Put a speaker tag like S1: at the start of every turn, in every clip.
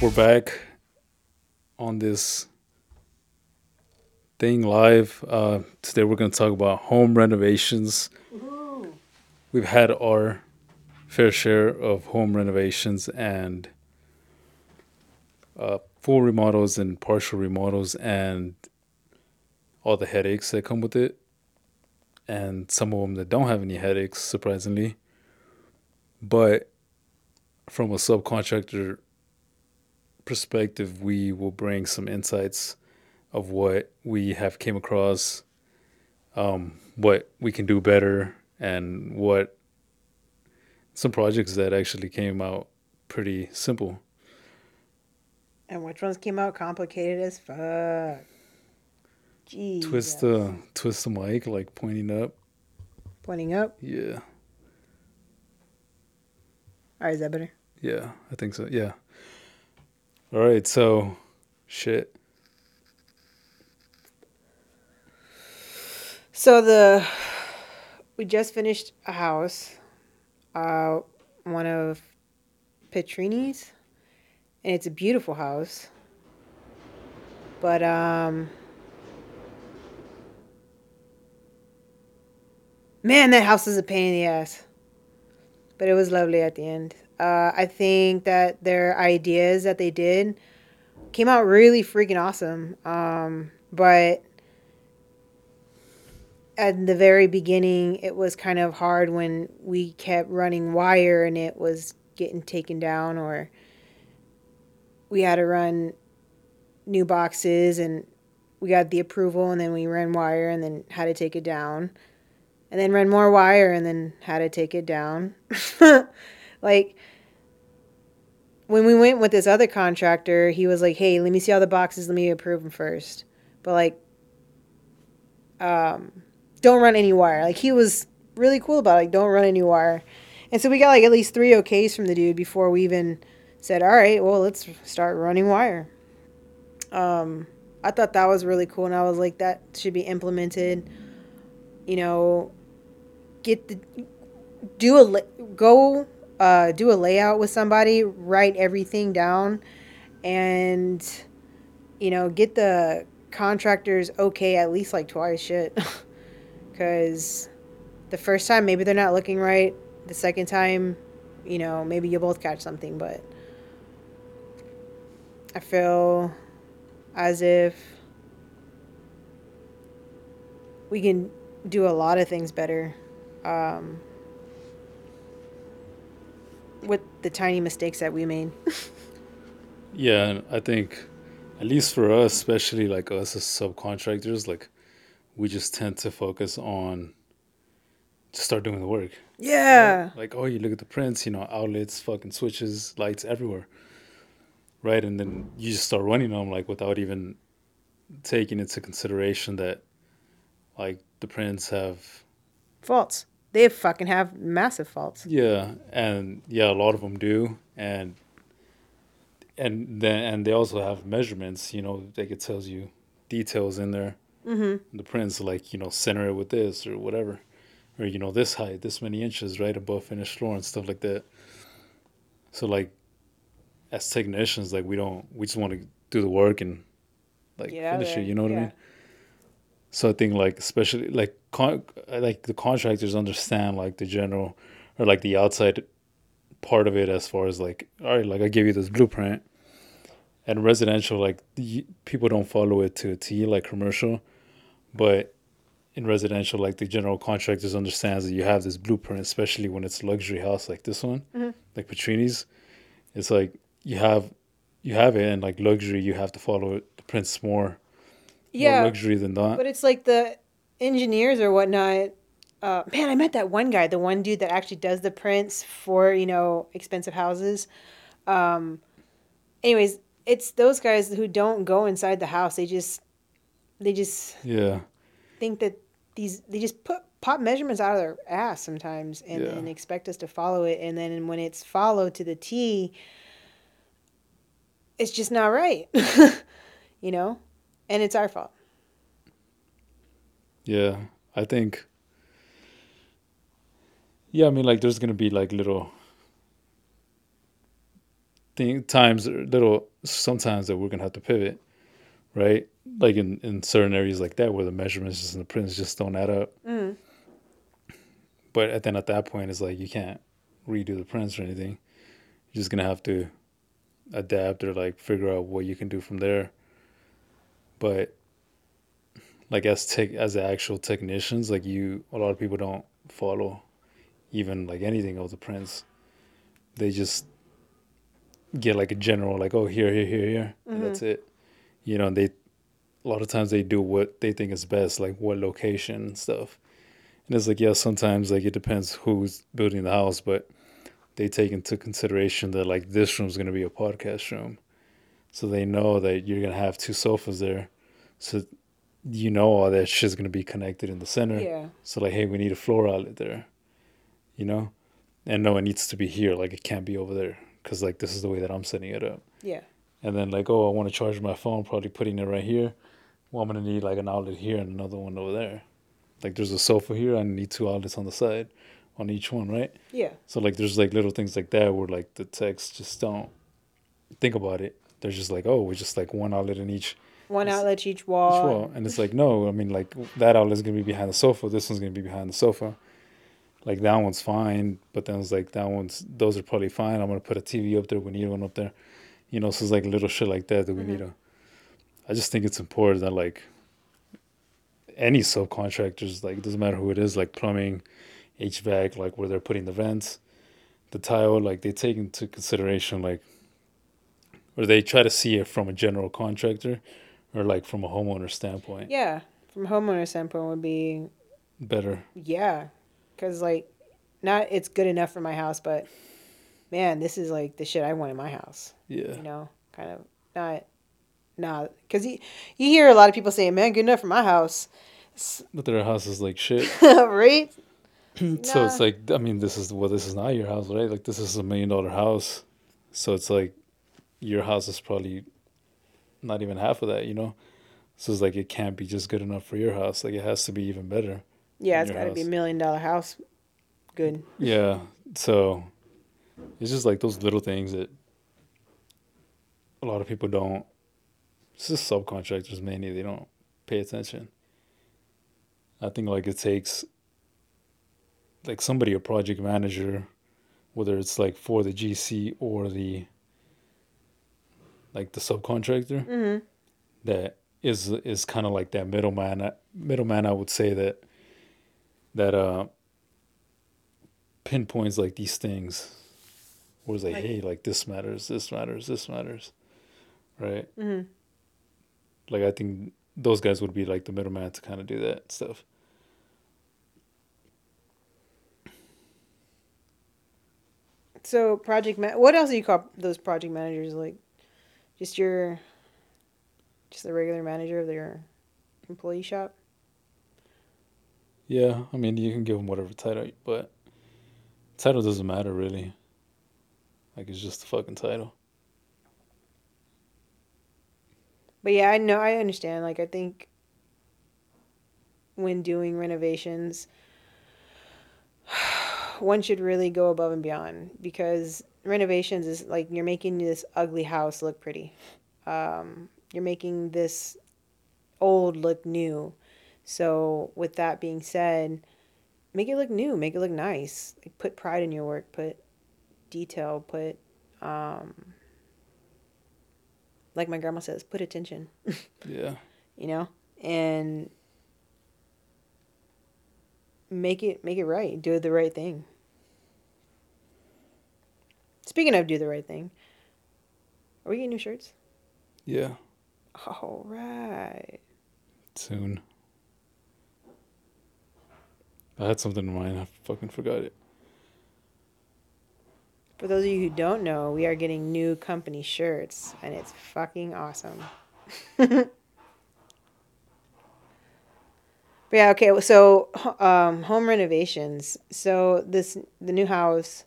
S1: We're back on this thing live. Uh, today we're going to talk about home renovations. We've had our fair share of home renovations and uh, full remodels and partial remodels and all the headaches that come with it. And some of them that don't have any headaches, surprisingly. But from a subcontractor perspective, we will bring some insights of what we have came across, um, what we can do better, and what some projects that actually came out pretty simple.
S2: And which ones came out complicated as fuck? Jeez.
S1: Twist the twist the mic like pointing up.
S2: Pointing up.
S1: Yeah,
S2: All right, is that better?
S1: yeah, I think so. Yeah. All right, so shit.
S2: So the we just finished a house, uh, one of Petrini's, and it's a beautiful house. But um, man, that house is a pain in the ass. But it was lovely at the end. Uh, I think that their ideas that they did came out really freaking awesome. Um, but at the very beginning, it was kind of hard when we kept running wire and it was getting taken down, or we had to run new boxes and we got the approval and then we ran wire and then had to take it down and then run more wire and then had to take it down. like when we went with this other contractor, he was like, "Hey, let me see all the boxes. Let me approve them first. But like, um, don't run any wire. Like he was really cool about it. Like, don't run any wire. And so we got like at least three OKs from the dude before we even said, "All right, well, let's start running wire." Um, I thought that was really cool, and I was like, that should be implemented. You know, get the do a go uh, do a layout with somebody, write everything down, and you know get the contractors okay at least like twice shit, because the first time maybe they're not looking right, the second time, you know maybe you both catch something, but I feel as if we can do a lot of things better. Um, with the tiny mistakes that we made.
S1: Yeah, and I think, at least for us, especially like us as subcontractors, like we just tend to focus on just start doing the work.
S2: Yeah.
S1: Like, oh, you look at the prints, you know, outlets, fucking switches, lights everywhere. Right. And then you just start running them like without even taking into consideration that like the prints have,
S2: Faults. They fucking have massive faults.
S1: yeah. And yeah, a lot of them do. And, and then, and they also have measurements, you know, like it tells you details in there.
S2: Mm-hmm.
S1: the prints like you know center it with this or whatever or you know this height this many inches right above finished floor and stuff like that so like as technicians like we don't we just want to do the work and like
S2: of
S1: finish it you know what i mean so i think like especially like con- like the contractors understand like the general or like the outside part of it as far as like all right like i give you this blueprint. And residential like the, people don't follow it to a t like commercial. But in residential like the general contractors understands that you have this blueprint especially when it's a luxury house like this one
S2: Mhm.
S1: like petrini's. It's like you have you have it and like luxury you have to follow it the prints more more luxury than that
S2: But it's like the engineers or whatnot. Uh, man, I met that one guy, the one dude that actually does the prints for, you know, expensive houses. Um, anyways, it's those guys who don't go inside the house. They just, they just
S1: yeah
S2: think that these they just put pop measurements out of their ass sometimes and,
S1: Yeah.
S2: and expect us to follow it and then when it's followed to the T it's just not right. you know? And it's our fault.
S1: Yeah, I think. Yeah, I mean, like, there's gonna be like little thing times little sometimes that we're gonna have to pivot, right? Like in in certain areas like that where the measurements and the prints just don't add up.
S2: Mm.
S1: But then at that point, it's like you can't redo the prints or anything. You're just gonna have to adapt or like figure out what you can do from there. But like as tech as the actual technicians, like you, a lot of people don't follow even like anything of the prints. They just get like a general like oh here here here here and that's mm-hmm. it. You know, and they a lot of times they do what they think is best, like what location and stuff. And it's like yeah, sometimes like it depends who's building the house, but they take into consideration that like this room's gonna be a podcast room. So they know that you're gonna have two sofas there. So you know all that shit's gonna be connected in the center.
S2: Yeah.
S1: So like, hey, we need a floor outlet there, you know, and no, it needs to be here. Like it can't be over there because like this is the way that I'm setting it up.
S2: Yeah.
S1: And then like, oh, I want to charge my phone, probably putting it right here. Well, I'm gonna need like an outlet here and another one over there. Like there's a sofa here, I need two outlets on the side, on each one, right?
S2: Yeah.
S1: So like there's like little things like that where like the techs just don't think about it. They're just like, oh, we're just like one outlet in each
S2: One outlet each
S1: each
S2: wall.
S1: wall. And it's like, no, I mean, like that outlet's gonna be behind the sofa. This one's gonna be behind the sofa. Like that one's fine, but then it's like that one's those are probably fine. I'm gonna put a TV up there. We need one up there. You know, so it's like little shit like that that we need mm-hmm. to. I just think it's important that like any subcontractors, like it doesn't matter who it is, like plumbing, HVAC, like where they're putting the vents, the tile, like they take into consideration like, or they try to see it from a general contractor, or like from a homeowner standpoint.
S2: Yeah. From a homeowner standpoint would be
S1: Better.
S2: yeah, because like, not it's good enough for my house, but man, this is like the shit I want in my house.
S1: Yeah.
S2: You know, kind of not, not because you you hear a lot of people saying, "Man, good enough for my house,"
S1: But their house is like shit.
S2: right?
S1: So it's like I mean, this is well, this is not your house, right? Like this is a million dollar house. So it's like your house is probably not even half of that, you know. So it's like it can't be just good enough for your house. Like it has to be even better.
S2: Yeah, it's got to be a million dollar house. Good.
S1: Yeah. So it's just like those little things that a lot of people don't. It's just subcontractors mainly. They don't pay attention. I think like it takes like somebody, a project manager, whether it's like for the GC or the like the subcontractor,
S2: Mm-hmm.
S1: that is is kind of like that middleman. Middleman, I would say that that uh pinpoints like these things. Where it's like,
S2: Like-
S1: hey, like this matters, this matters, this matters, right?
S2: Mm-hmm.
S1: Like I think those guys would be like the middleman to kind of do that stuff.
S2: So project ma- what else do you call those project managers? Like, just your, just the regular manager of your employee shop.
S1: Yeah, I mean you can give them whatever title, but title doesn't matter really. Like it's just the fucking title.
S2: But yeah, I know I understand. Like I think when doing renovations, one should really go above and beyond because renovations is like you're making this ugly house look pretty. Um, you're making this old look new. So with that being said, make it look new, make it look nice. Like put pride in your work, put detail, put um like my grandma says, put attention
S1: Yeah.
S2: you know and make it make it right do the right thing speaking of do the right thing are we getting new shirts
S1: Yeah.
S2: all right
S1: Soon. I had something in mind. I fucking forgot it.
S2: for those of you who don't know we are getting new company shirts and it's fucking awesome But yeah, okay. So, um, home renovations. So this the new house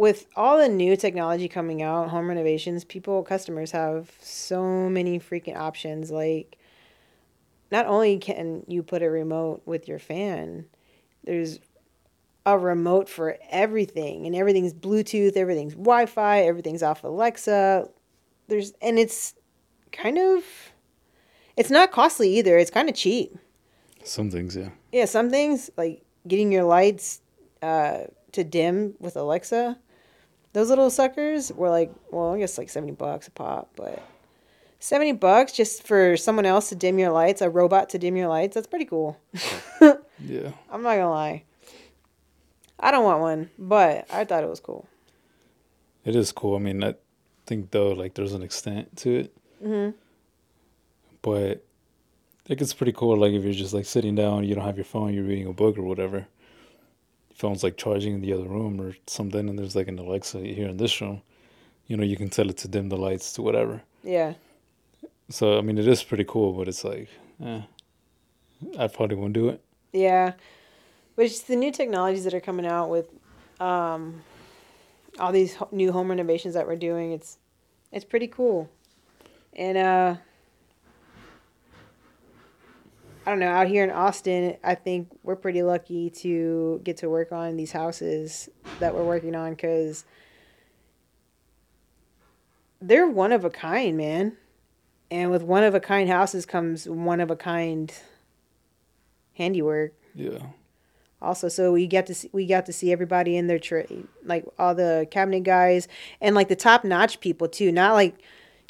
S2: with all the new technology coming out, home renovations, people customers have so many freaking options. Like, not only can you put a remote with your fan, there's a remote for everything, and everything's Bluetooth, everything's Wi-Fi, everything's off Alexa. There's and it's kind of it's not costly either. It's kind of cheap.
S1: Some things, yeah.
S2: Yeah, some things like getting your lights uh, to dim with Alexa. Those little suckers were like, well, I guess like seventy bucks a pop, but seventy bucks just for someone else to dim your lights, a robot to dim your lights. That's pretty cool.
S1: Yeah.
S2: I'm not gonna lie. I don't want one, but I thought it was cool.
S1: It is cool. I mean, I think though, like, there's an extent to it.
S2: hmm
S1: But I think it's pretty cool. Like, if you're just like sitting down, you don't have your phone, you're reading a book or whatever. Phone's like charging in the other room or something, and there's like an Alexa here in this room. You know, you can tell it to dim the lights to whatever.
S2: Yeah.
S1: So I mean, it is pretty cool, but it's like, eh, I probably won't do it.
S2: Yeah, but it's the new technologies that are coming out with um, all these ho- new home renovations that we're doing. It's it's pretty cool, and uh, I don't know. Out here in Austin, I think we're pretty lucky to get to work on these houses that we're working on because they're one of a kind, man. And with one of a kind houses comes one of a kind handiwork
S1: Yeah.
S2: also so we get to see, we got to see everybody in their trade like all the cabinet guys and like the top notch people too not like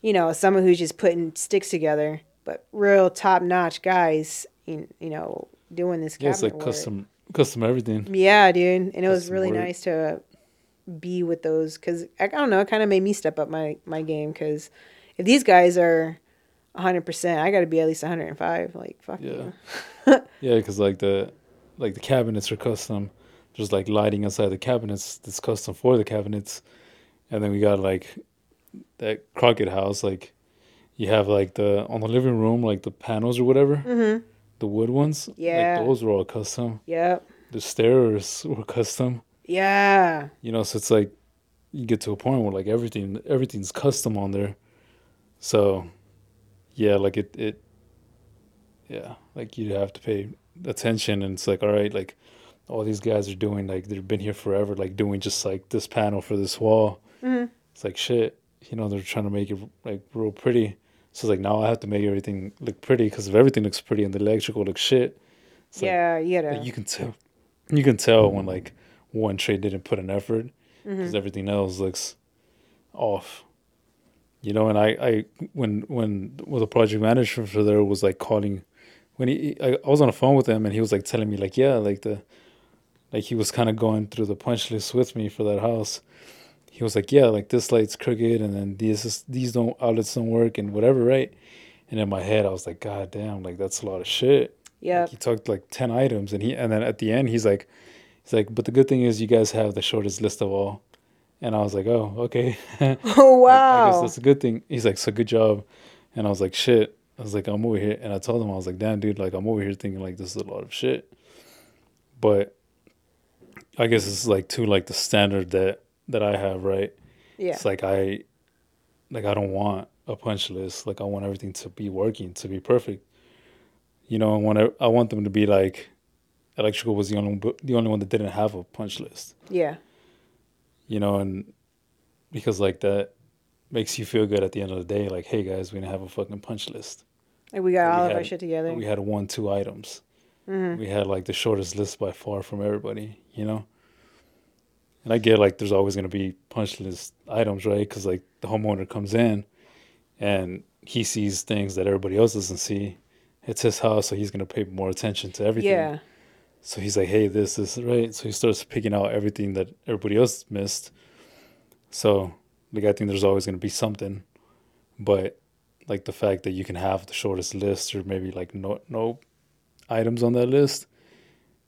S2: you know someone who's just putting sticks together but real top notch guys you, you know doing this
S1: Yeah, it's like
S2: work.
S1: custom, custom everything.
S2: yeah dude and it was really
S1: work.
S2: nice to be with those because I, I don't know it kind of made me step up my my game because if these guys are 100% i got to be at least 105 like fuck
S1: Yeah.
S2: you
S1: Yeah, because like the like the cabinets are custom. There's like lighting inside the cabinets that's custom for the cabinets, and then we got like that Crockett house. Like you have like the on the living room like the panels or whatever,
S2: mm-hmm
S1: the wood ones.
S2: Yeah.
S1: like those were all custom.
S2: yep
S1: The stairs were custom.
S2: yeah
S1: You know, so it's like you get to a point where like everything everything's custom on there. So yeah, like it it yeah, like you have to pay attention and it's like all right, like all these guys are doing like they've been here forever, like doing just like this panel for this wall.
S2: Mhm.
S1: It's like shit, you know, they're trying to make it like real pretty. So it's like now I have to make everything look pretty because if everything looks pretty and the electrical looks shit, it's like,
S2: yeah, you gotta.
S1: like, you can tell you can tell when like one trade didn't put an effort because
S2: Mhm.
S1: everything else looks off you know and i i when when well, the project manager for there was like calling when he I, I was on the phone with him and he was like telling me like yeah like the like he was kind of going through the punch list with me for that house he was like yeah like this light's crooked and then these is, these don't outlets don't work and whatever right? And in my head i was like god damn like that's a lot of shit.
S2: Yeah,
S1: like he talked like 10 items and he and then at the end he's like he's like but the good thing is you guys have the shortest list of all. And i was like oh okay.
S2: Oh
S1: Like, i guess
S2: wow.
S1: that's a good thing. He's like so good job. And i was like shit. I was like i'm over here and i told him i was like damn dude like i'm over here thinking like this is a lot of shit. But i guess it's like to like the standard that that i have right?
S2: Yeah.
S1: it's like i like i don't want a punch list. Like i want everything to be working to be perfect. You know i want i want them to be like electrical was the only bu- the only one that didn't have a punch list.
S2: Yeah.
S1: you know and because like that makes you feel good at the end of the day. Like hey guys we didn't have a fucking punch list.
S2: Like we got all of our shit together.
S1: we had one two items.
S2: Hmm
S1: we had like the shortest list by far from everybody you know and i get like there's always going to be punch list items right? Because like the homeowner comes in and he sees things that everybody else doesn't see. It's his house so he's going to pay more attention to everything.
S2: Yeah.
S1: so he's like hey this is right? So he starts picking out everything that everybody else missed. So like i think there's always going to be something. But like the fact that you can have the shortest list or maybe like no no items on that list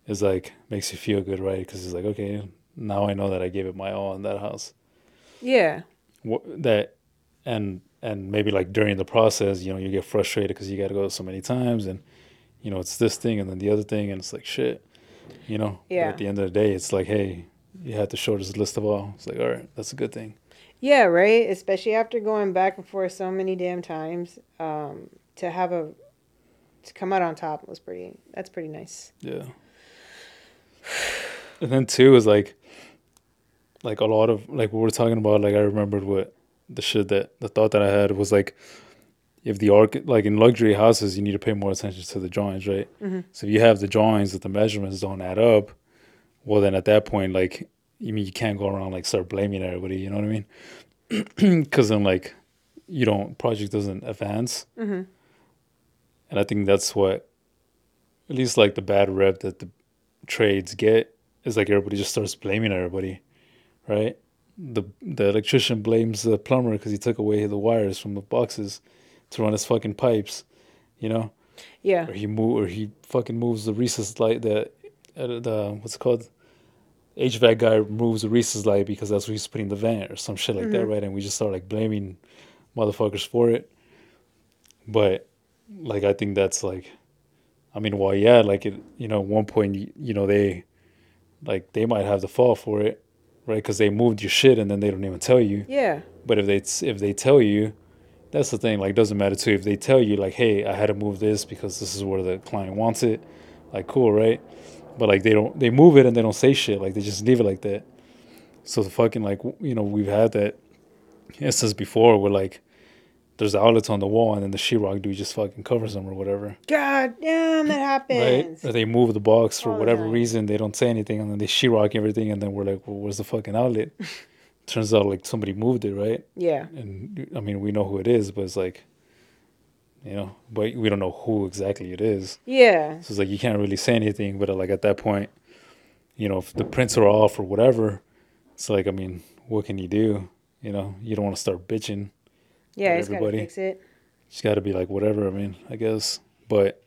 S1: is like makes you feel good right? Because it's like okay now i know that i gave it my all in that house
S2: Yeah.
S1: Wha- that and and maybe like during the process you know you get frustrated because you got to go so many times and you know it's this thing and then the other thing and it's like shit you know But
S2: Yeah.
S1: at the end of the day it's like hey you had the shortest list of all it's like all right that's a good thing
S2: Yeah, right. Especially after going back and forth so many damn times, um, to have a to come out on top was pretty. That's pretty nice.
S1: yeah and then two is like like a lot of like what we're talking about like i remembered what the shit that the thought that i had was like if the arc like in luxury houses you need to pay more attention to the drawings right? So if you have the drawings that the measurements don't add up well then at that point like you mean you can't go around like start blaming everybody you know what i mean? Because then like you don't project doesn't advance.
S2: Mm-hmm.
S1: and i think that's what at least like the bad rep that the trades get is like everybody just starts blaming everybody right the the electrician blames the plumber because he took away the wires from the boxes to run his fucking pipes you know
S2: Yeah.
S1: or he move or he fucking moves the recess light the uh, the what's it called HVAC guy moves the recess light because that's where he's putting the vent or some shit like that, right? And we just start like blaming motherfuckers for it. But like I think that's like, I mean, well, yeah, like it, you know, at one point, you, you know, they like they might have the fall for it, right? Because they moved your shit and then they don't even tell you.
S2: Yeah.
S1: But if they if they tell you, that's the thing. Like, doesn't matter too. If they tell you, like, hey, I had to move this because this is where the client wants it, like, cool, right? But like, they don't. They move it and they don't say shit. Like, they just leave it like that. So the fucking like, you know, we've had that instance before where like, there's the outlets on the wall and then the sheetrock dude just fucking covers them or whatever,
S2: God damn, that
S1: right?
S2: happens.
S1: Or they move the box for
S2: the
S1: whatever reason. They don't say anything and then they sheetrock everything and then we're like, well, where's the fucking outlet? Turns out like somebody moved it, right?
S2: Yeah.
S1: and I mean we know who it is, but it's like, you know, but we don't know who exactly it is.
S2: Yeah.
S1: So it's like you can't really say anything. But uh, like at that point, you know, if the prints are off or whatever, it's like I mean, what can you do? You know, you don't want to start bitching.
S2: Yeah, it's got to
S1: everybody.
S2: fix it.
S1: Just got to be like whatever. I mean, I guess. But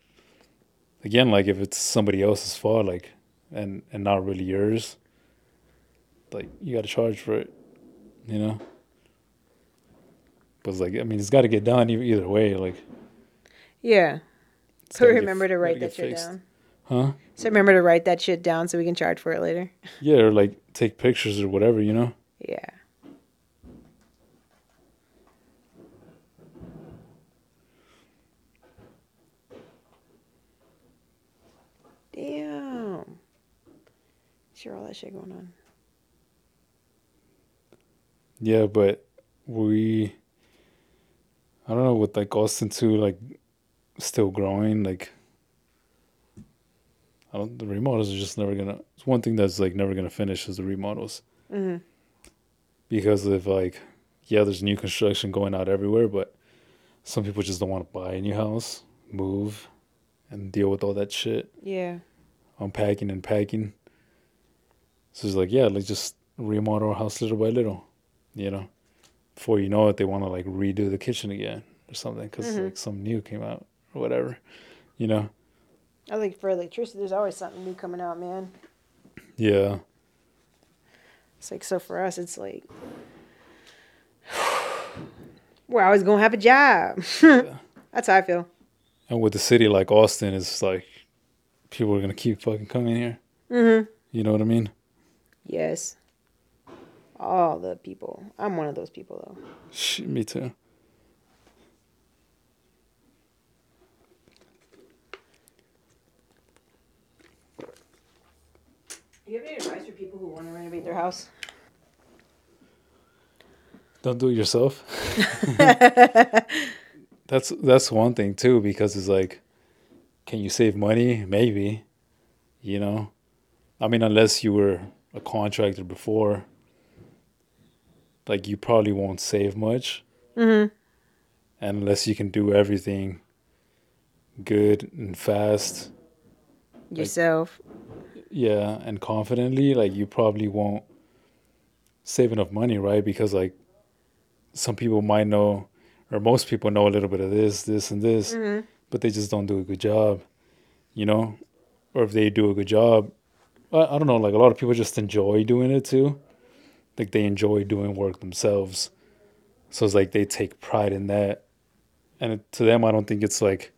S1: again, like if it's somebody else's fault, like and and not really yours, like you got to charge for it. You know. But it's like I mean, it's got to get done either way. Like.
S2: Yeah. So
S1: gotta get-
S2: remember to write that shit
S1: fixed.
S2: down.
S1: Huh?
S2: So remember to write that shit down so we can charge for it later.
S1: Yeah, or like take pictures or whatever, you know?
S2: Yeah. Damn. Sure, all that shit going on.
S1: Yeah, but we I don't know with like Austin too, like still growing, like I don't the remodels are just never gonna it's one thing that's like never gonna finish is the remodels.
S2: Mm-hmm.
S1: Because of like yeah, there's new construction going out everywhere, but some people just don't want to buy a new house, move, and deal with all that shit.
S2: Yeah.
S1: unpacking and packing. So it's like, yeah, like just remodel our house little by little, you know. Before you know it, they want to like redo the kitchen again or something because
S2: Mhm.
S1: like some new came out or whatever, you know.
S2: I think for electricity, there's always something new coming out, man.
S1: Yeah,
S2: It's like, so for us, it's like, we're always going to have a job.
S1: Yeah.
S2: That's how I feel.
S1: And with the city like Austin, it's like people are gonna keep fucking coming here.
S2: Mm-hmm.
S1: You know what I mean?
S2: Yes. All the people. I'm one of those people, though.
S1: Shit, me too.
S2: Do you have any advice for people who want to renovate their house?
S1: Don't do it yourself. that's that's one thing too because it's like, can you save money? Maybe, you know. I mean, unless you were a contractor before, like you probably won't save much,
S2: Mm-hmm.
S1: and unless you can do everything good and fast,
S2: Yourself.
S1: yeah, and confidently, like you probably won't save enough money, right? Because like some people might know, or most people know a little bit of this, this, and this,
S2: Mm-hmm.
S1: but they just don't do a good job, you know? Or if they do a good job, I, I don't know, like a lot of people just enjoy doing it too. Like they enjoy doing work themselves. So it's like they take pride in that. And it, to them, I don't think it's like,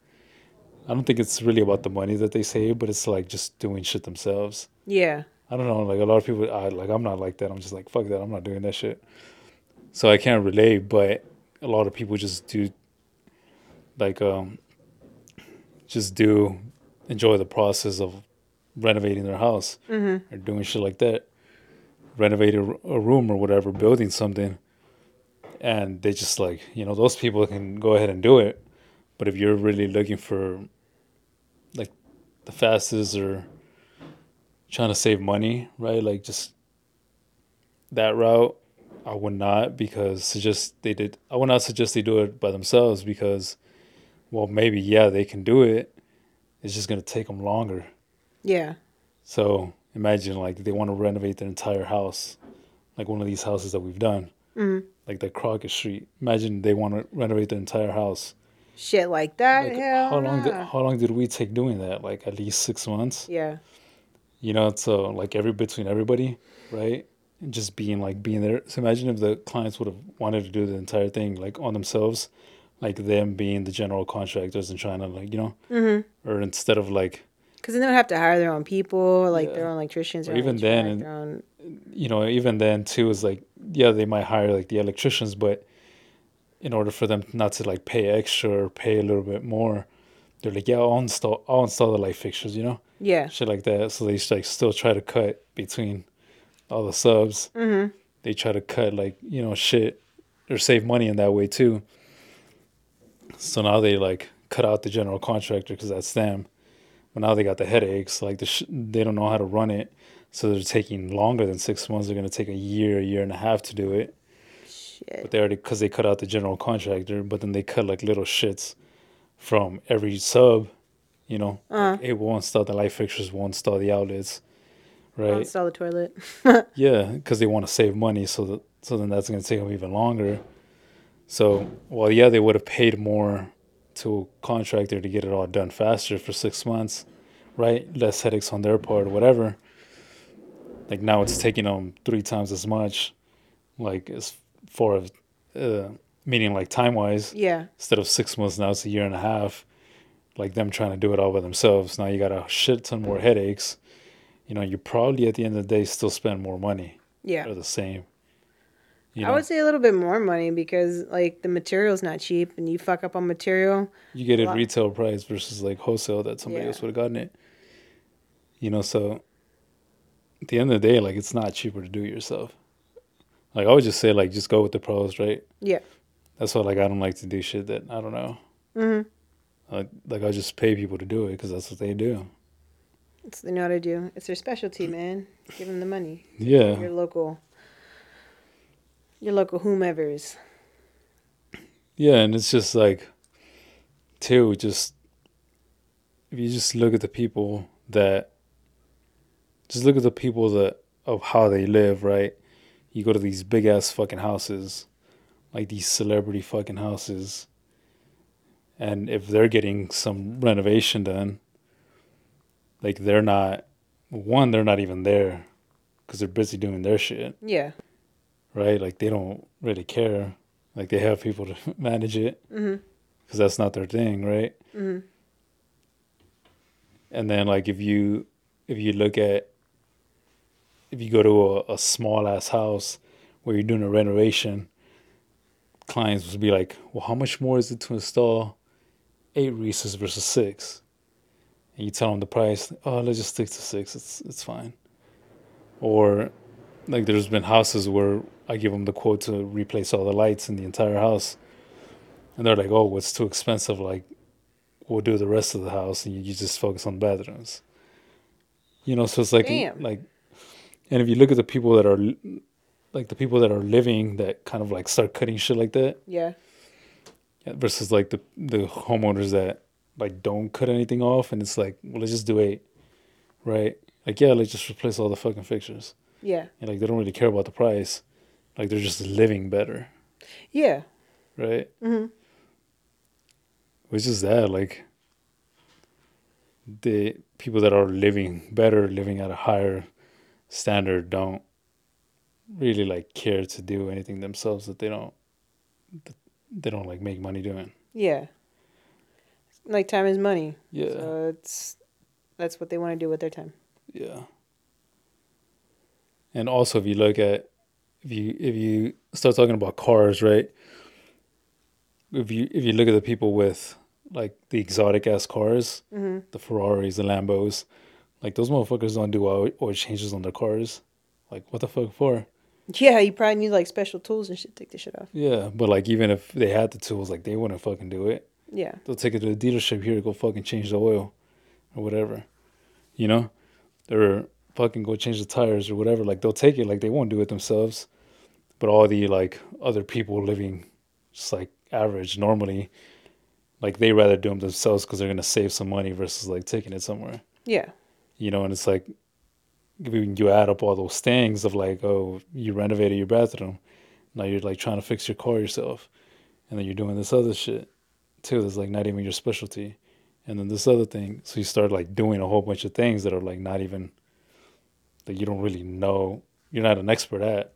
S1: I don't think it's really about the money that they save, but it's like just doing shit themselves.
S2: Yeah.
S1: I don't know. Like a lot of people, I like. I'm not like that. I'm just like fuck that. I'm not doing that shit. So I can't relate. But a lot of people just do, like, um, just do enjoy the process of renovating their house
S2: Mm-hmm.
S1: or doing shit like that, renovate a, a room or whatever, building something, and they just like you know those people can go ahead and do it, but if you're really looking for like the fastest or trying to save money, right? Like just that route, I would not because suggest they did. I would not suggest they do it by themselves because, well, maybe yeah they can do it. It's just gonna take them longer.
S2: Yeah.
S1: So imagine like they want to renovate their entire house, like one of these houses that we've done,
S2: Mm-hmm.
S1: like the Crockett Street. Imagine they want to renovate their entire house.
S2: Shit like that.
S1: Like, how long? Did, how long did we take doing that? Like at least six months.
S2: Yeah.
S1: You know, so like every between everybody, right? And just being like being there. So imagine if the clients would have wanted to do the entire thing like on themselves, like them being the general contractors and trying to like you know,
S2: Mm-hmm.
S1: or instead of like
S2: Because then they would have to hire their own people, like
S1: Yeah.
S2: their own electricians,
S1: Or even then, and-
S2: own-
S1: you know, even then too is like, yeah, they might hire like the electricians, but in order for them not to like pay extra or pay a little bit more, they're like, yeah, I'll install, I'll install the light fixtures, you know,
S2: yeah.
S1: shit like that. So they just like still try to cut between all the subs.
S2: Mm-hmm.
S1: They try to cut like you know shit or save money in that way too. So now they like cut out the general contractor because that's them. But now they got the headaches. Like the sh- they don't know how to run it, so they're taking longer than six months. They're gonna take a year, a year and a half to do it.
S2: Shit.
S1: But they already because they cut out the general contractor, but then they cut like little shits from every sub. You know,
S2: Uh-huh.
S1: it won't install the light fixtures, won't install the outlets,
S2: I'll
S1: right?
S2: install the toilet.
S1: Yeah, because they want to save money, so that so then that's going to take them even longer. So, well, yeah, they would have paid more to a contractor to get it all done faster for six months, right? Less headaches on their part, whatever. Like now, it's taking them three times as much, like as far as uh, meaning like time wise.
S2: yeah.
S1: Instead of six months, now it's a year and a half. Like them trying to do it all by themselves. Now you got a shit ton more headaches. You know, you probably at the end of the day still spend more money
S2: Yeah.
S1: are the same. You
S2: I would say a little bit more money because like the material's not cheap and you fuck up on material.
S1: you get it retail price versus like wholesale that somebody
S2: Yeah.
S1: else would have gotten it. You know, so at the end of the day, like it's not cheaper to do it yourself. Like I would just say, like just go with the pros, right?
S2: Yeah.
S1: That's why like I don't like to do shit that I don't know.
S2: Mm-hmm.
S1: Like like I just pay people to do it because that's what they do.
S2: It's they know how to do. It's their specialty, man. Give them the money.
S1: Yeah,
S2: Your local. Your local whomever's.
S1: yeah, and it's just like, too, just if you just look at the people that, just look at the people that of how they live, right? You go to these big ass fucking houses, like these celebrity fucking houses, and if they're getting some renovation done, like they're not, one, they're not even there, because they're busy doing their shit
S2: Yeah.
S1: right? Like they don't really care. Like they have people to manage it
S2: Mm-hmm.
S1: because that's not their thing, right?
S2: Mm-hmm.
S1: And then like if you if you look at if you go to a, a small ass house where you're doing a renovation, clients would be like, "Well, how much more is it to install eight recess versus six? And you tell them the price. Oh, let's just stick to six. It's it's fine. Or like there's been houses where I give them the quote to replace all the lights in the entire house, and they're like, "Oh, what's too expensive? Like, we'll do the rest of the house, and you, you just focus on bathrooms." You know, so it's like
S2: Damn.
S1: like, and if you look at the people that are like the people that are living that kind of like start cutting shit like that
S2: Yeah.
S1: versus like the the homeowners that like don't cut anything off, and it's like, well, let's just do eight, right? Like, yeah, let's just replace all the fucking fixtures.
S2: Yeah.
S1: And like they don't really care about the price. Like they're just living better,
S2: Yeah.
S1: right?
S2: Mm-hmm.
S1: Which is that like the people that are living better, living at a higher standard, don't really like care to do anything themselves that they don't that they don't like make money doing.
S2: Yeah. Like time is money.
S1: Yeah,
S2: So it's that's what they want to do with their time.
S1: yeah. And also, if you look at if you if you start talking about cars, right? If you if you look at the people with like the exotic ass cars,
S2: Mm-hmm.
S1: the Ferraris, the Lambos, Like those motherfuckers don't do oil, oil changes on their cars. Like what the fuck for?
S2: Yeah, you probably need like special tools and shit to take the shit off.
S1: Yeah, but like even if they had the tools, like they wouldn't fucking do it.
S2: Yeah.
S1: They'll take it to the dealership here to go fucking change the oil or whatever. You know? Or fucking go change the tires or whatever. Like they'll take it, like they won't do it themselves. But all the like other people living just like average normally, like they rather do them themselves because they're gonna save some money versus like taking it somewhere.
S2: Yeah.
S1: You know, and it's like when you add up all those things of like, oh, you renovated your bathroom, now you're like trying to fix your car yourself, and then you're doing this other shit too. That's like not even your specialty, and then this other thing. So you start like doing a whole bunch of things that are like not even that you don't really know. You're not an expert at.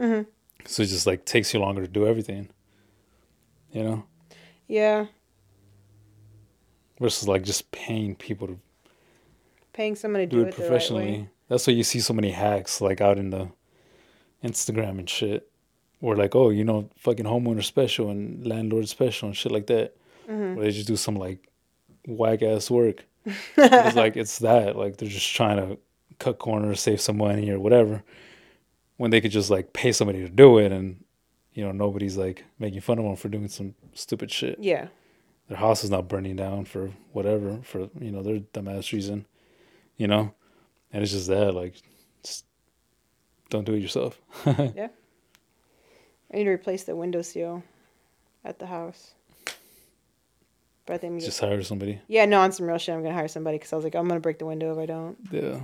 S2: hmm
S1: So it just like takes you longer to do everything. You know,
S2: Yeah.
S1: versus like just paying people to
S2: Paying someone to
S1: do,
S2: do,
S1: it
S2: right
S1: professionally.
S2: way.
S1: That's why you see so many hacks like out in the Instagram and shit. Where like, oh, you know, fucking homeowner special and landlord special and shit like that.
S2: Mm-hmm.
S1: Where they just do some like whack ass work. it's like it's that. Like they're just trying to cut corners, save some money or whatever. When they could just like pay somebody to do it and you know, nobody's like making fun of them for doing some stupid shit.
S2: Yeah.
S1: Their house is not burning down for whatever, for you know, their dumbass reason. You know? And it's just that, like just don't do it yourself.
S2: I need to replace the window seal at the house. But I think
S1: just hire somebody.
S2: yeah, no, on some real shit, I'm gonna hire somebody because I was like, I'm gonna break the window if I don't.
S1: Yeah.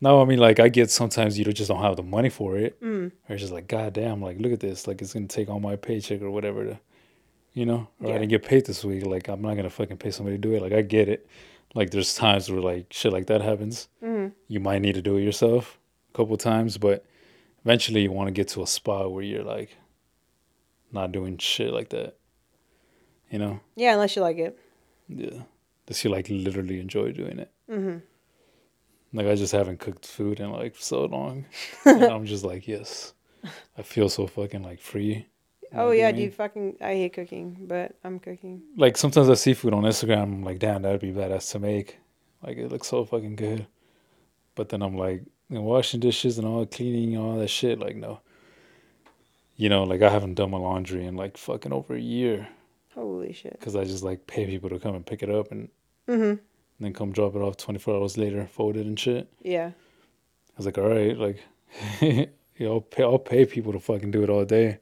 S1: No, I mean like I get sometimes you just don't have the money for it.
S2: Mm.
S1: Or it's just like, God damn, like look at this. Like it's gonna take all my paycheck or whatever to you know? Or I
S2: Yeah.
S1: didn't get paid this week. Like I'm not gonna fucking pay somebody to do it. Like I get it. Like there's times where like shit like that happens.
S2: Mm.
S1: You might need to do it yourself a couple times, but eventually you wanna get to a spot where you're like not doing shit like that. You know?
S2: Yeah, unless you like it.
S1: Yeah. Does you like literally enjoy doing it?
S2: hmm
S1: Like I just haven't cooked food in like so long. and I'm just like, yes. I feel so fucking like free.
S2: Oh yeah,
S1: I mean,
S2: dude, fucking, I hate cooking, but I'm cooking.
S1: Like sometimes I see food on Instagram, I'm like, damn, that'd be badass to make. Like it looks so fucking good. But then I'm like, know, washing dishes and all cleaning and all that shit, like no. You know, like I haven't done my laundry in like fucking over a year
S2: Holy shit.
S1: because I just like pay people to come and pick it up and
S2: hmm
S1: then come drop it off 24 hours later, fold it and shit.
S2: Yeah.
S1: I was like, all right, like, you know, I'll pay, I'll pay people to fucking do it all day.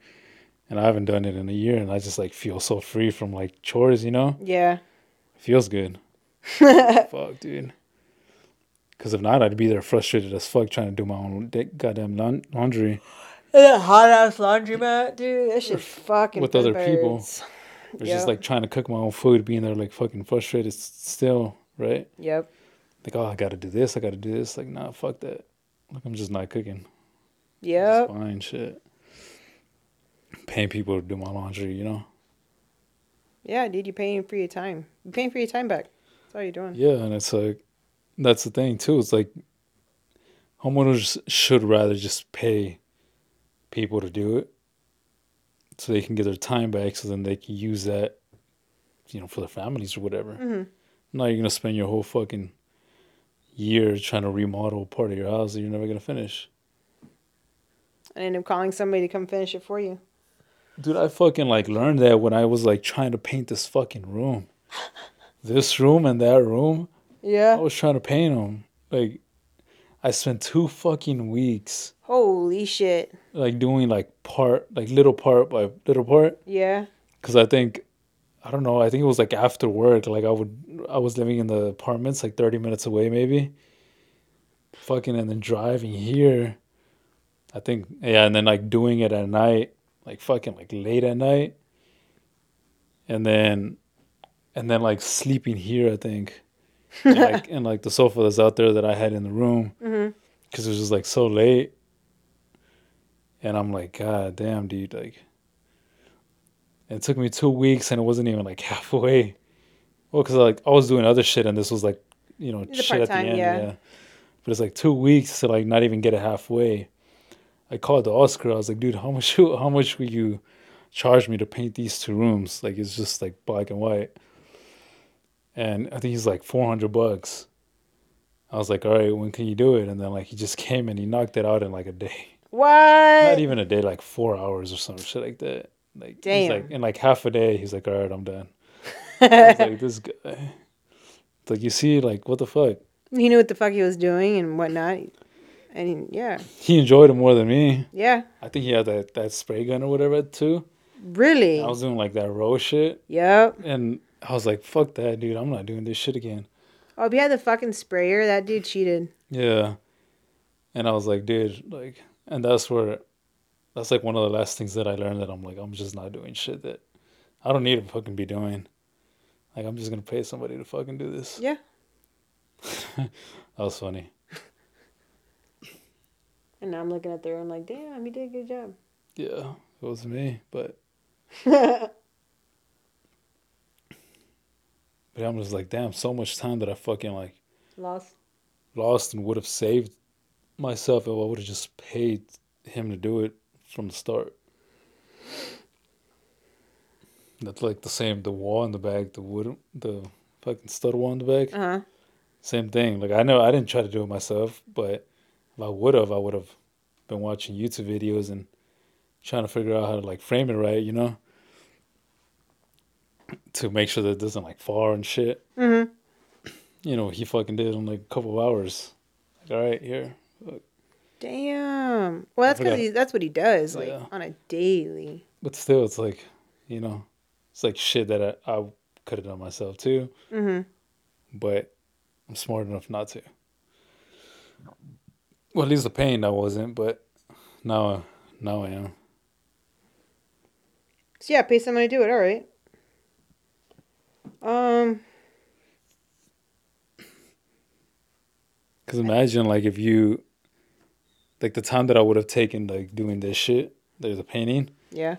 S1: And I haven't done it in a year, and I just like feel so free from like chores, you know?
S2: Yeah.
S1: It feels good. fuck, dude. Because if not, I'd be there frustrated as fuck trying to do my own goddamn laun- laundry.
S2: That hot ass laundromat, dude. That shit fucking
S1: with other people. Or
S2: Yeah.
S1: just like trying to cook my own food, being there like fucking frustrated still, right?
S2: Yep.
S1: Like, oh, I gotta do this, I gotta do this. Like, nah, fuck that. Like, I'm just not cooking.
S2: Yep.
S1: Just buying shit. Paying people to do my laundry, you know?
S2: Yeah, dude, you're paying for your time. You're paying for your time back. That's all you're doing.
S1: Yeah, and it's like that's the thing too. It's like homeowners should rather just pay people to do it so they can get their time back so then they can use that you know for their families or whatever.
S2: hmm
S1: Now you're gonna spend your whole fucking year trying to remodel part of your house that you're never gonna finish.
S2: And end up calling somebody to come finish it for you.
S1: Dude, I fucking like learned that when I was like trying to paint this fucking room. this room and that room. I was trying to paint them. Like, I spent two fucking weeks
S2: Holy shit.
S1: like doing like part, like little part by little part.
S2: Yeah.
S1: Cause I think, I don't know. I think it was like after work. Like I would, I was living in the apartments like thirty minutes away, maybe. Fucking and then driving here. I think yeah, and then like doing it at night, like fucking like late at night. And then, and then like sleeping here. I think. And, like and like the sofa that's out there that I had in the room
S2: mm-hmm.
S1: because it was just like so late. And I'm like, God damn, dude, like. It took me two weeks, and it wasn't even like halfway. Well, because like I was doing other shit, and this was like, you know,
S2: The
S1: shit at the end,
S2: yeah.
S1: yeah. But it's like two weeks to like not even get it halfway. I called the Oscar. I was like, dude, how much? How much will you charge me to paint these two rooms? Like it's just like black and white. And I think he's like four hundred bucks. I was like, all right, when can you do it? And then like he just came and he knocked it out in like a day.
S2: What?
S1: Not even a day, like four hours or some shit like that. Like he's
S2: Damn.
S1: like in like half a day, he's like, all right, I'm done. I was like, this guy. It's like you see, like what the fuck?
S2: he knew what the fuck he was doing and whatnot. And yeah,
S1: He enjoyed it more than me.
S2: yeah,
S1: I think he had that that spray gun or whatever too.
S2: really.
S1: I was doing like that row shit,
S2: yep.
S1: and I was like, fuck that, dude. I'm not doing this shit again.
S2: Oh, if he had the fucking sprayer, that dude cheated.
S1: Yeah. And I was like, dude, like, and that's where, that's like one of the last things that I learned that I'm like, I'm just not doing shit that I don't need to fucking be doing. Like, I'm just gonna pay somebody to fucking do this.
S2: Yeah.
S1: that was funny.
S2: And now I'm looking at there. I'm like, damn, he did a good job.
S1: Yeah, it was me, but but I'm just like, damn, so much time that I fucking like
S2: Lost.
S1: lost and would have saved myself if I would have just paid him to do it from the start. That's like the same. The wall in the back, the wood, the fucking stud wall in the back.
S2: Uh huh.
S1: Same thing. Like I know I didn't try to do it myself, but if I would have, I would have been watching YouTube videos and trying to figure out how to like frame it right. You know, to make sure that it doesn't like fall and shit.
S2: Mm
S1: You know, he fucking did in like a couple of hours. Like, all right, here.
S2: hmm. Damn. Well, that's because he. That's what he does, like
S1: Yeah.
S2: on a daily.
S1: But still, it's like, you know, it's like shit that I, I could have done myself too,
S2: Mm
S1: but I'm smart enough not to. Well, at least the pain I wasn't, but now, now I am.
S2: So yeah, pay someone to do it. All right. Um.
S1: Cause imagine like if you, like the time that I would have taken like doing this shit, there's a painting.
S2: Yeah.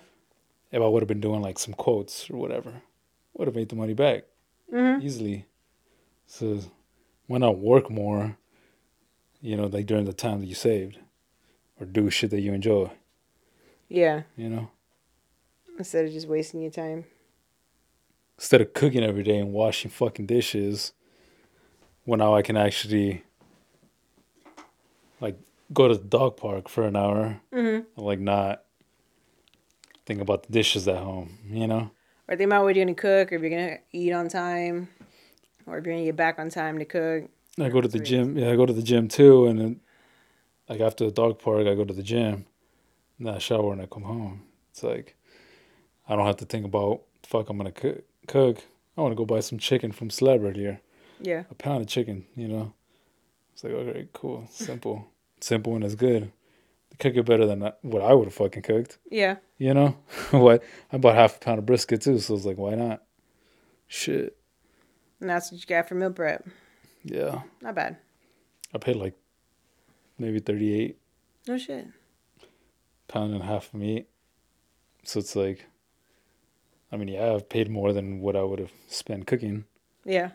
S1: If I would have been doing like some quotes or whatever, would have made the money back
S2: Mm hmm.
S1: easily. So why not work more? You know, like during the time that you saved, or do shit that you enjoy.
S2: Yeah.
S1: You know,
S2: Instead of just wasting your time.
S1: Instead of cooking every day and washing fucking dishes, well now I can actually like go to the dog park for an hour
S2: Mm
S1: and like not think about the dishes at home. You know.
S2: Or think about what you're gonna cook, or if you're gonna eat on time, or if you're gonna get back on time to cook.
S1: I go to the gym. Yeah, I go to the gym too, and then like after the dog park, I go to the gym. And then I shower and I come home. It's like I don't have to think about fuck. I'm gonna cook. Cook. I want to go buy some chicken from Celebrity here.
S2: Yeah.
S1: a pound of chicken. You know. It's like okay, cool, simple, simple, and it's good. They cook it better than what I would have fucking cooked.
S2: Yeah.
S1: You know what? I bought half a pound of brisket too, so it's like why not? Shit.
S2: And that's what you got for meal prep.
S1: Yeah.
S2: Not bad.
S1: I paid like maybe thirty eight.
S2: No shit.
S1: pound and a half of meat. So it's like, I mean, yeah, I've paid more than what I would have spent cooking.
S2: Yeah.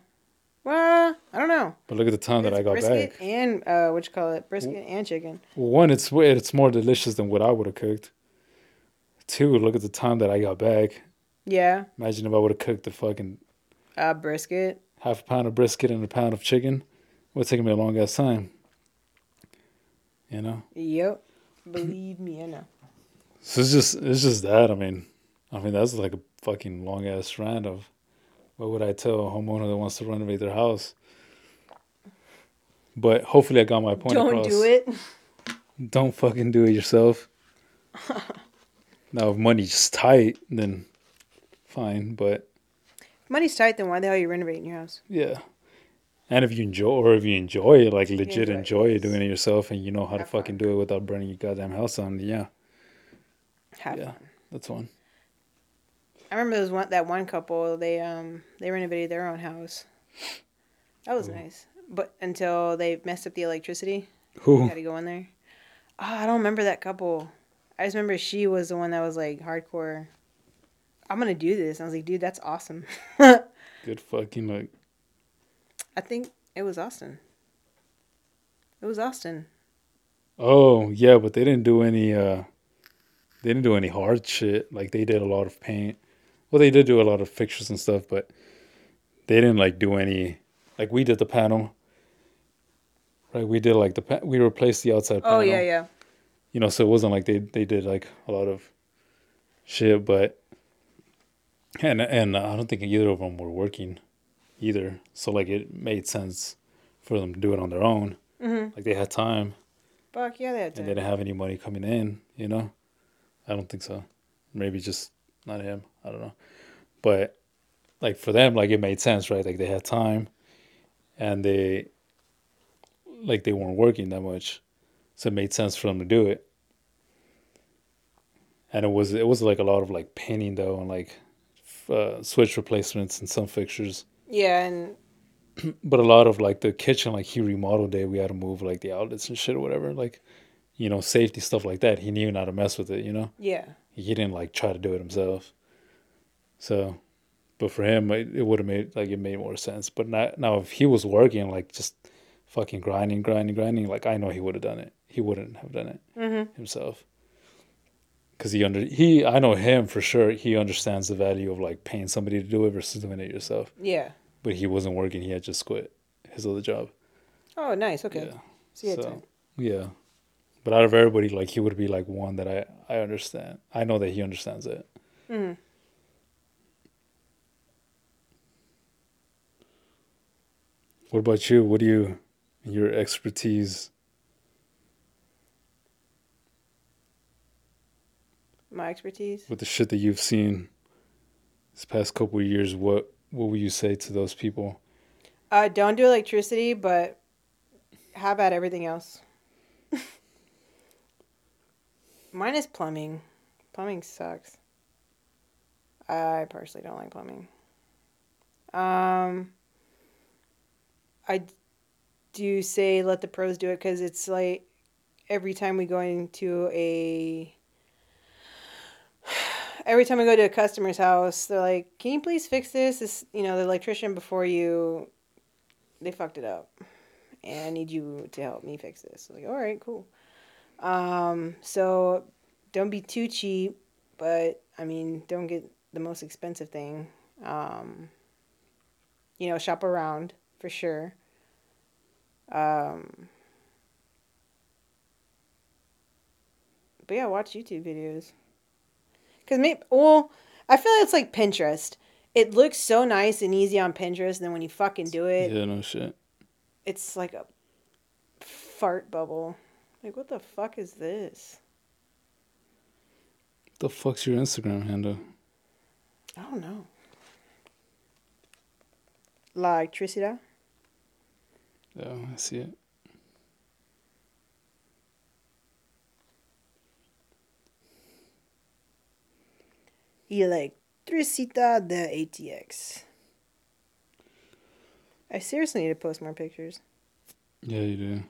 S2: Well, I don't know.
S1: But look at the time that I got
S2: brisket
S1: back.
S2: and uh, what you call it, brisket and chicken.
S1: Well, one, it's it's more delicious than what I would have cooked. Two, look at the time that I got back.
S2: Yeah.
S1: Imagine if I would have cooked the fucking
S2: Uh, brisket.
S1: half a pound of brisket and a pound of chicken. It would take me a long ass time. You know.
S2: Yep. Believe me, I know.
S1: So it's just it's just that. I mean, I mean that's like a fucking long ass rant of what would I tell a homeowner that wants to renovate their house. But hopefully I got my point
S2: Don't
S1: across.
S2: do it.
S1: Don't fucking do it yourself. now if money's tight, then fine. But
S2: If money's tight, then why the hell are you renovating your house?
S1: yeah. And if you enjoy or if you enjoy it, like legit
S2: enjoy it,
S1: enjoy doing it yourself and you know how to
S2: Have fun.
S1: fucking do it without burning your goddamn house down, yeah.
S2: Have
S1: yeah.
S2: fun.
S1: That's one.
S2: I remember there was one that one couple. They um they renovated their own house. That was
S1: Ooh.
S2: nice, but until they messed up the electricity,
S1: Who
S2: had to go in there. Oh, I don't remember that couple. I just remember she was the one that was like hardcore. I'm gonna do this. I was like, dude, that's awesome.
S1: good fucking like
S2: I think it was Austin. It was Austin.
S1: Oh yeah, but they didn't do any. uh They didn't do any hard shit. Like they did a lot of paint. Well, they did do a lot of fixtures and stuff, but they didn't like do any like we did the panel. Right, we did like the pa- we replaced the outside panel.
S2: Oh yeah, yeah.
S1: You know, so it wasn't like they they did like a lot of shit, but and and I don't think either of them were working either. So like it made sense for them to do it on their own.
S2: Mm-hmm.
S1: Like they had time
S2: Fuck yeah, that
S1: and they didn't have any money coming in. You know, I don't think so. Maybe just not him. I don't know, but like for them, like it made sense, right? Like they had time, and they like they weren't working that much, so it made sense for them to do it. And it was it was like a lot of like painting though, and like uh, switch replacements and some fixtures.
S2: Yeah, and
S1: But a lot of like the kitchen, like he remodeled it. We had to move like the outlets and shit or whatever. Like, you know, safety stuff like that. He knew not to mess with it. You know
S2: yeah.
S1: He didn't like try to do it himself. So, but for him, it, it would have made like it made more sense. But now, now if he was working like just fucking grinding, grinding, grinding, like I know he would have done it. He wouldn't have done it
S2: Mm-hmm.
S1: himself. Cause he under he I know him for sure. He understands the value of like paying somebody to do it versus doing it yourself.
S2: Yeah.
S1: But he wasn't working. He had just quit his other job.
S2: Oh, nice. Okay.
S1: Yeah. So-
S2: time.
S1: Yeah. But out of everybody, like he would be like one that I I understand. I know that he understands it.
S2: Mm.
S1: What about you? What do you, your expertise?
S2: My expertise.
S1: with the shit that you've seen this past couple of years, what what would you say to those people?
S2: Uh, don't do electricity, but how about everything else? Mine is plumbing. Plumbing sucks. I personally don't like plumbing. Um, I do say let the pros do it because it's like every time we go into a every time we go to a customer's house, they're like, "Can you please fix this?" This, you know, the electrician before you, they fucked it up, and I need you to help me fix this. Like, all right, cool. Um, so don't be too cheap, but I mean, don't get the most expensive thing. Um, you know, shop around for sure. Um, but yeah, watch YouTube videos. Cause maybe, well, I feel like it's like Pinterest. It looks so nice and easy on Pinterest, and then when you fucking do it,
S1: yeah, no shit.
S2: it's like a fart bubble. Like, what the fuck is this?
S1: The fuck's your Instagram handle?
S2: I don't know. Like electricidad?
S1: Yeah, oh, I see it.
S2: Electricita de ATX. I seriously need to post more pictures.
S1: Yeah, you do.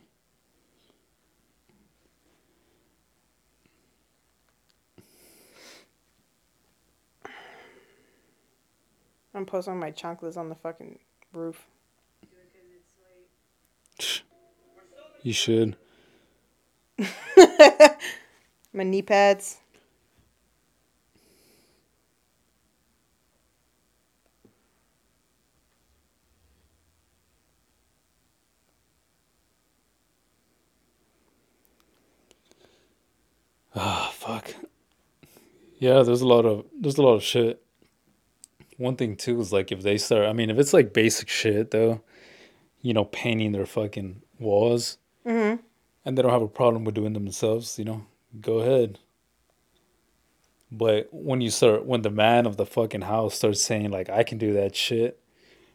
S2: I'm posting my chocolates on the fucking roof.
S1: You should.
S2: My knee pads.
S1: Ah, fuck. Yeah, there's a lot of there's a lot of shit. One thing too is like if they start. I mean, if it's like basic shit though, you know, painting their fucking walls,
S2: Mm-hmm.
S1: and they don't have a problem with doing them themselves, you know, go ahead. But when you start, when the man of the fucking house starts saying like, "I can do that shit,"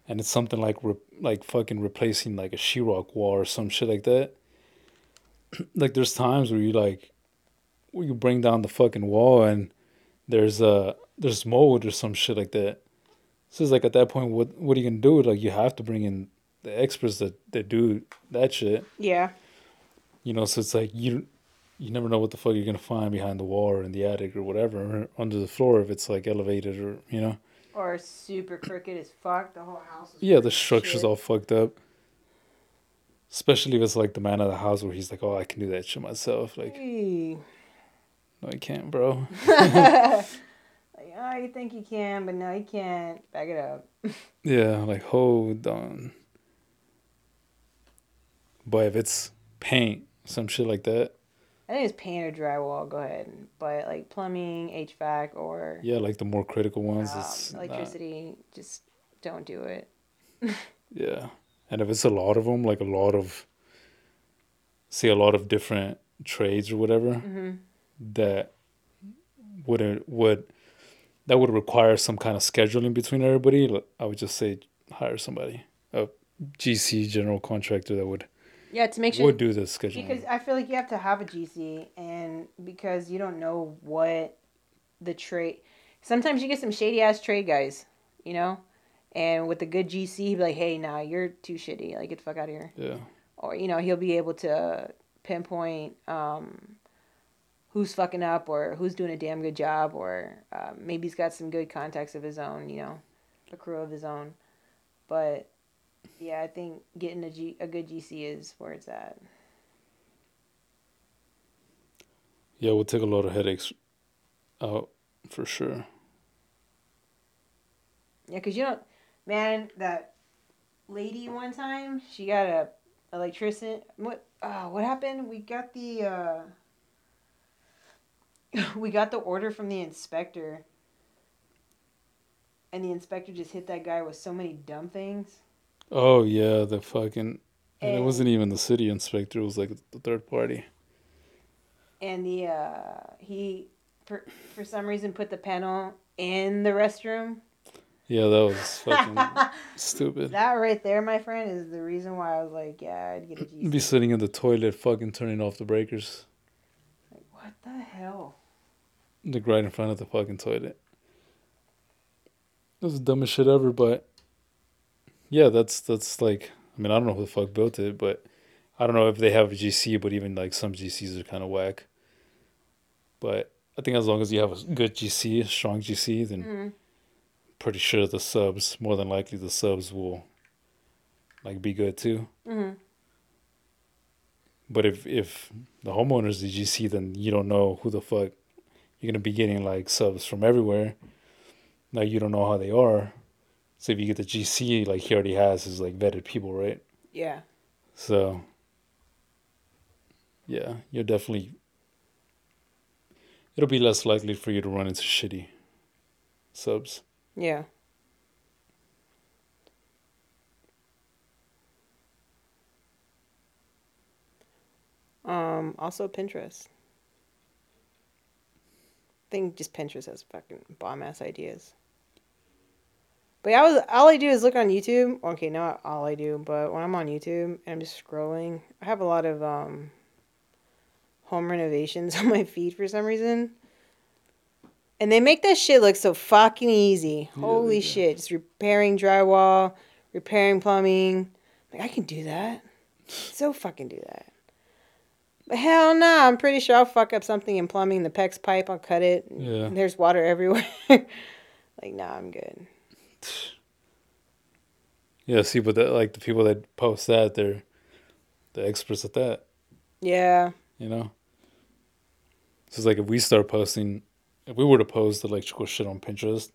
S1: and it's something like re- like fucking replacing like a sheetrock wall or some shit like that. like there's times where you like, where you bring down the fucking wall and there's uh there's mold or some shit like that. So it's like at that point, what what are you gonna do? Like you have to bring in the experts that that do that shit.
S2: Yeah.
S1: You know, so it's like you you never know what the fuck you're gonna find behind the wall or in the attic or whatever or under the floor if it's like elevated or you know.
S2: Or super crooked as fuck. The whole house is
S1: Yeah, the structure's all fucked up. Especially if it's like the man of the house where he's like, "Oh, I can do that shit myself." Like,
S2: Hey.
S1: no, you can't, bro.
S2: Oh, you think you can, but no, you can't. Back it up.
S1: Yeah, like hold on. But if it's paint, some shit like that,
S2: I think it's paint or drywall. Go ahead, but like plumbing, HVAC, or
S1: yeah, like the more critical ones,
S2: um,
S1: it's not-
S2: electricity, just don't do it.
S1: Yeah, and if it's a lot of them, like a lot of, see, a lot of different trades or whatever,
S2: hmm
S1: that wouldn't would that would require some kind of scheduling between everybody. I would just say hire somebody, a GC general contractor that would
S2: Yeah, to make sure
S1: would do the scheduling.
S2: Because I feel like you have to have a GC, and because you don't know what the trade. Sometimes you get some shady ass trade guys, you know, and with a good GC, he'd be like, "Hey, nah, you're too shitty. Like, get the fuck out of here."
S1: yeah,
S2: Or you know, he'll be able to pinpoint um, who's fucking up or who's doing a damn good job, or uh, maybe he's got some good contacts of his own, you know, a crew of his own. But yeah, I think getting a G a good GC is where it's at.
S1: yeah, it would take a lot of headaches out for sure.
S2: Yeah, cause you don't, man. That lady one time, she got a electrician. What? Uh, what happened? We got the. uh We got the order from the inspector, and the inspector just hit that guy with so many dumb things.
S1: Oh yeah, the fucking. And it wasn't even the city inspector; it was like the third party.
S2: And the uh he, for for some reason, put the panel in the restroom.
S1: Yeah, that was fucking stupid.
S2: That right there, my friend, is the reason why I was like, yeah, I'd get a
S1: You'd be sitting in the toilet, fucking turning off the breakers,
S2: Like, what the hell?
S1: Like right in front of the fucking toilet. That was the dumbest shit ever, but yeah, that's that's like I mean I don't know who the fuck built it, but I don't know if they have a GC, but even like some GCs are kind of whack. But I think as long as you have a good GC, a strong GC, then
S2: Mhm.
S1: pretty sure the subs, more than likely the subs will like be good too.
S2: Mhm.
S1: But if if the homeowner's the GC, then you don't know who the fuck you're gonna be getting like subs from everywhere. Now you don't know how they are. So if you get the GC, like he already has his like vetted people, right?
S2: Yeah.
S1: So yeah, you're definitely it'll be less likely for you to run into shitty subs.
S2: Yeah. Um, also Pinterest. Think just Pinterest has fucking bomb ass ideas. But yeah, I was all I do is look on YouTube. Okay, not all I do, but when I'm on YouTube and I'm just scrolling, I have a lot of um home renovations on my feed for some reason. And they make that shit look so fucking easy.
S1: Yeah,
S2: Holy shit. Just repairing drywall, repairing plumbing. Like, I can do that. So fucking do that. But hell no, I'm pretty sure I'll fuck up something in plumbing. The PEX pipe, I'll cut it. and
S1: Yeah.
S2: There's water everywhere. like, nah, I'm good.
S1: Yeah, see, but that, like the people that post that, they're the experts at that.
S2: Yeah.
S1: you know. So it's like if we start posting, if we were to post electrical shit on Pinterest,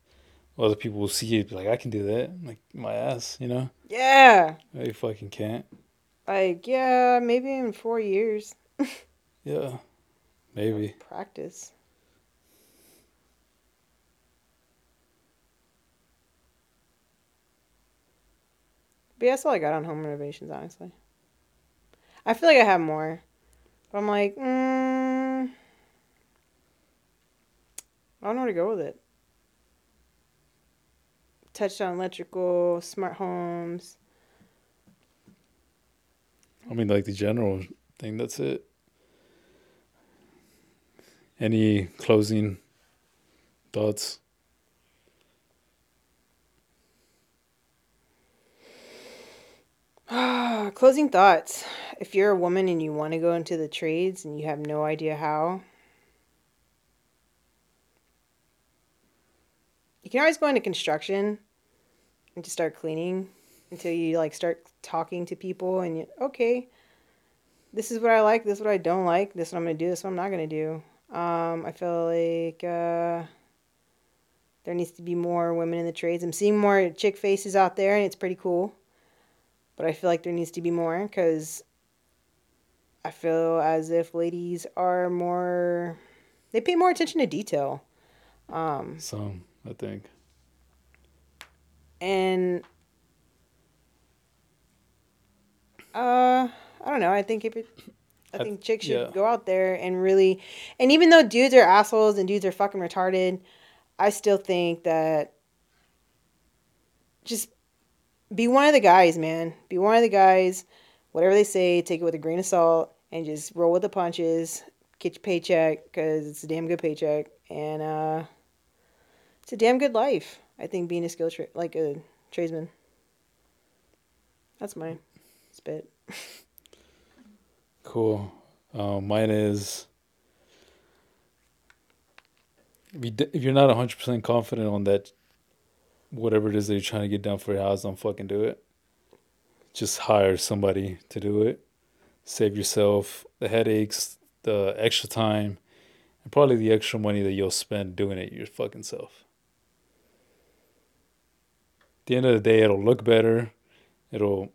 S1: other people will see it, be like, I can do that. Like my ass, you know.
S2: Yeah.
S1: You fucking can't.
S2: Like, yeah, maybe in four years.
S1: Yeah, maybe.
S2: Practice. But yeah, that's all I got on home renovations, honestly. I feel like I have more. But I'm like, mm, I don't know where to go with it. Touched on electrical, smart homes.
S1: I mean, like the general thing. That's it. Any closing thoughts?
S2: Closing thoughts. If you're a woman and you want to go into the trades and you have no idea how, you can always go into construction and just start cleaning until you like start talking to people and you okay, this is what I like, this is what I don't like, this is what I'm gonna do, this is what I'm not gonna do. Um, I feel like uh, there needs to be more women in the trades. I'm seeing more chick faces out there, and it's pretty cool. But I feel like there needs to be more because I feel as if ladies are more, they pay more attention to detail. Um,
S1: Some, I think.
S2: and uh i don't know i think if it i
S1: I-
S2: think chicks should
S1: yeah.
S2: go out there and really and even though dudes are assholes and dudes are fucking retarded i still think that just be one of the guys man. Be one of the guys whatever they say take it with a grain of salt and just roll with the punches get your paycheck because it's a damn good paycheck and uh it's a damn good life i think being a skill tra- like a tradesman. That's my spit
S1: Cool. Um, mine is if, you, if you're not 100% confident on that, whatever it is that you're trying to get done for your house, don't fucking do it. Just hire somebody to do it. Save yourself the headaches, the extra time, and probably the extra money that you'll spend doing it your fucking self. At the end of the day, it'll look better. It'll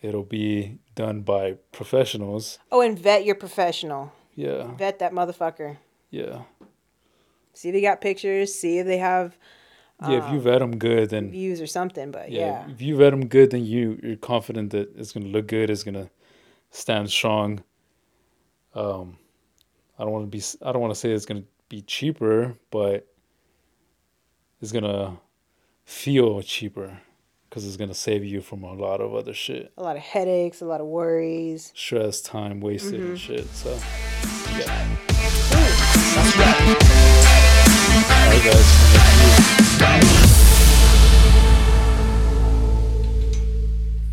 S1: it'll be done by professionals.
S2: oh and vet your professional
S1: Yeah,
S2: vet that motherfucker
S1: yeah,
S2: see if they got pictures see if they have
S1: yeah. if you vet them good, then
S2: views or something but
S1: yeah,
S2: yeah,
S1: if you vet them good, then you you're confident that it's gonna look good. It's gonna stand strong. Um, I don't want to be. I don't want to say it's gonna be cheaper, but it's gonna feel cheaper because it's gonna save you from a lot of other shit,
S2: a lot of headaches a lot of worries
S1: stress, time wasted, and mm-hmm. shit. So, yeah.
S2: That's right.
S1: All right, guys.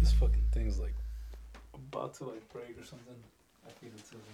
S1: This fucking thing's like about to like break or something. I feel it.